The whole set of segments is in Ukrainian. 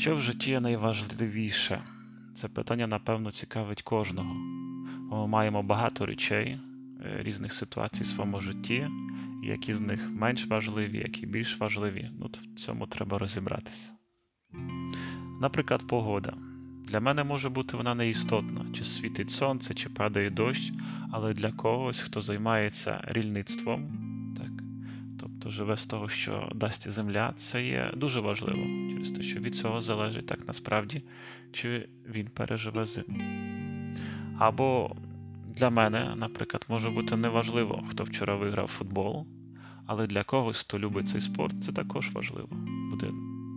Що в житті найважливіше? Це питання, напевно, цікавить кожного. Ми маємо багато речей, е, різних ситуацій в своєму житті, які з них менш важливі, які більш важливі. Ну, В цьому треба розібратися. Наприклад, погода. Для мене може бути вона неістотна, чи світить сонце, чи падає дощ, але для когось, хто займається рільництвом, тобто живе з того, що дасть земля, це є дуже важливо, через те, що від цього залежить так насправді, чи він переживе зиму. Або для мене, наприклад, може бути неважливо, хто вчора виграв футбол, але для когось, хто любить цей спорт, це також важливо. Буде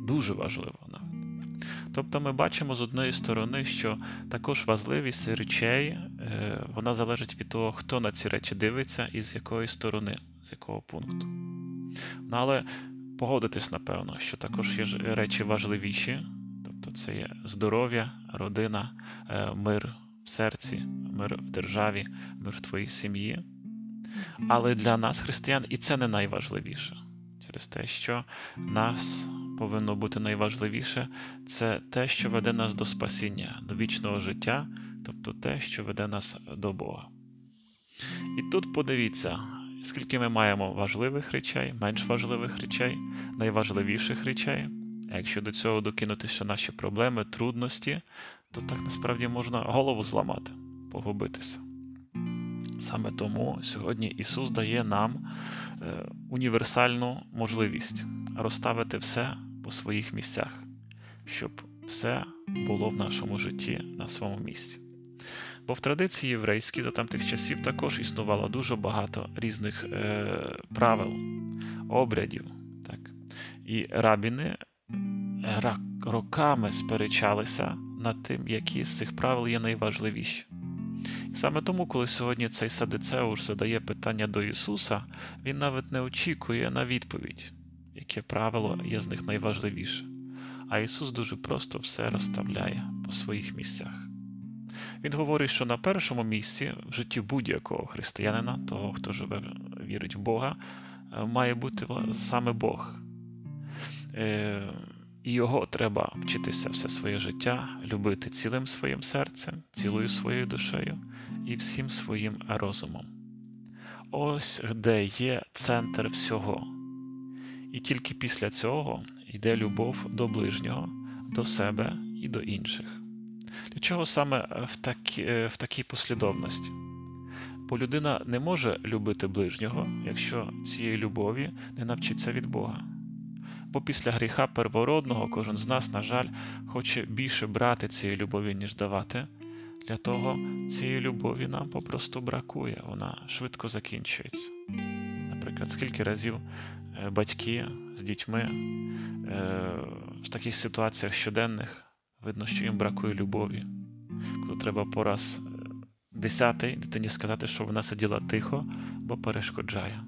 дуже важливо навіть. Тобто ми бачимо з одної сторони, що також важливість речей е, вона залежить від того, хто на ці речі дивиться і з якої сторони, з якого пункту. Ну, Але погодитись, напевно, що також є речі важливіші, тобто це є здоров'я, родина, е, мир в серці, мир в державі, мир в твоїй сім'ї. Але для нас, християн, і це не найважливіше через те, що нас повинно бути найважливіше, це те, що веде нас до спасіння, до вічного життя, тобто те, що веде нас до Бога. І тут подивіться, скільки ми маємо важливих речей, менш важливих речей, найважливіших речей. А якщо до цього докинути ще наші проблеми, трудності, то так насправді можна голову зламати, погубитися. Саме тому сьогодні Ісус дає нам е, універсальну можливість розставити все по своїх місцях, щоб все було в нашому житті на своєму місці. Бо в традиції єврейській за тамтих часів також існувало дуже багато різних е, правил, обрядів. Так. І рабіни роками сперечалися над тим, які з цих правил є найважливіші. Саме тому, коли сьогодні цей Садицеуш задає питання до Ісуса, Він навіть не очікує на відповідь, яке правило є з них найважливіше. А Ісус дуже просто все розставляє по своїх місцях. Він говорить, що на першому місці в житті будь-якого християнина, того, хто живе, вірить в Бога, е, має бути саме Бог. Е, і його треба вчитися все своє життя, любити цілим своїм серцем, цілою своєю душею і всім своїм розумом. Ось де є центр всього. І тільки після цього йде любов до ближнього, до себе і до інших. Для чого саме в, такі, в такій послідовності? Бо людина не може любити ближнього, якщо цієї любові не навчиться від Бога. Бо після гріха первородного кожен з нас, на жаль, хоче більше брати цієї любові, ніж давати. Для того цієї любові нам попросту бракує, вона швидко закінчується. Наприклад, скільки разів е, батьки з дітьми е, в таких ситуаціях щоденних видно, що їм бракує любові, коли треба по раз е, десятий дитині сказати, що вона сиділа тихо, бо перешкоджає.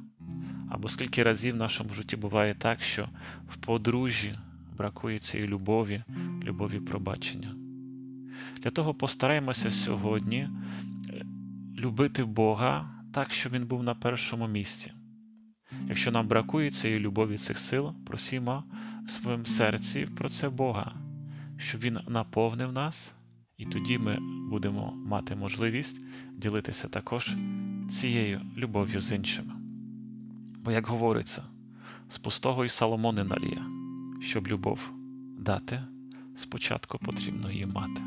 Або скільки разів в нашому житті буває так, що в подружжі бракує цієї любові, любові пробачення. Для того постараємося сьогодні е, любити Бога так, щоб Він був на першому місці. Якщо нам бракує цієї любові цих сил, просімо в своєму серці про це Бога, щоб Він наповнив нас, і тоді ми будемо мати можливість ділитися також цією любов'ю з іншими. Бо, як говориться, з пустого і Соломони наліє, щоб любов дати, спочатку потрібно її мати.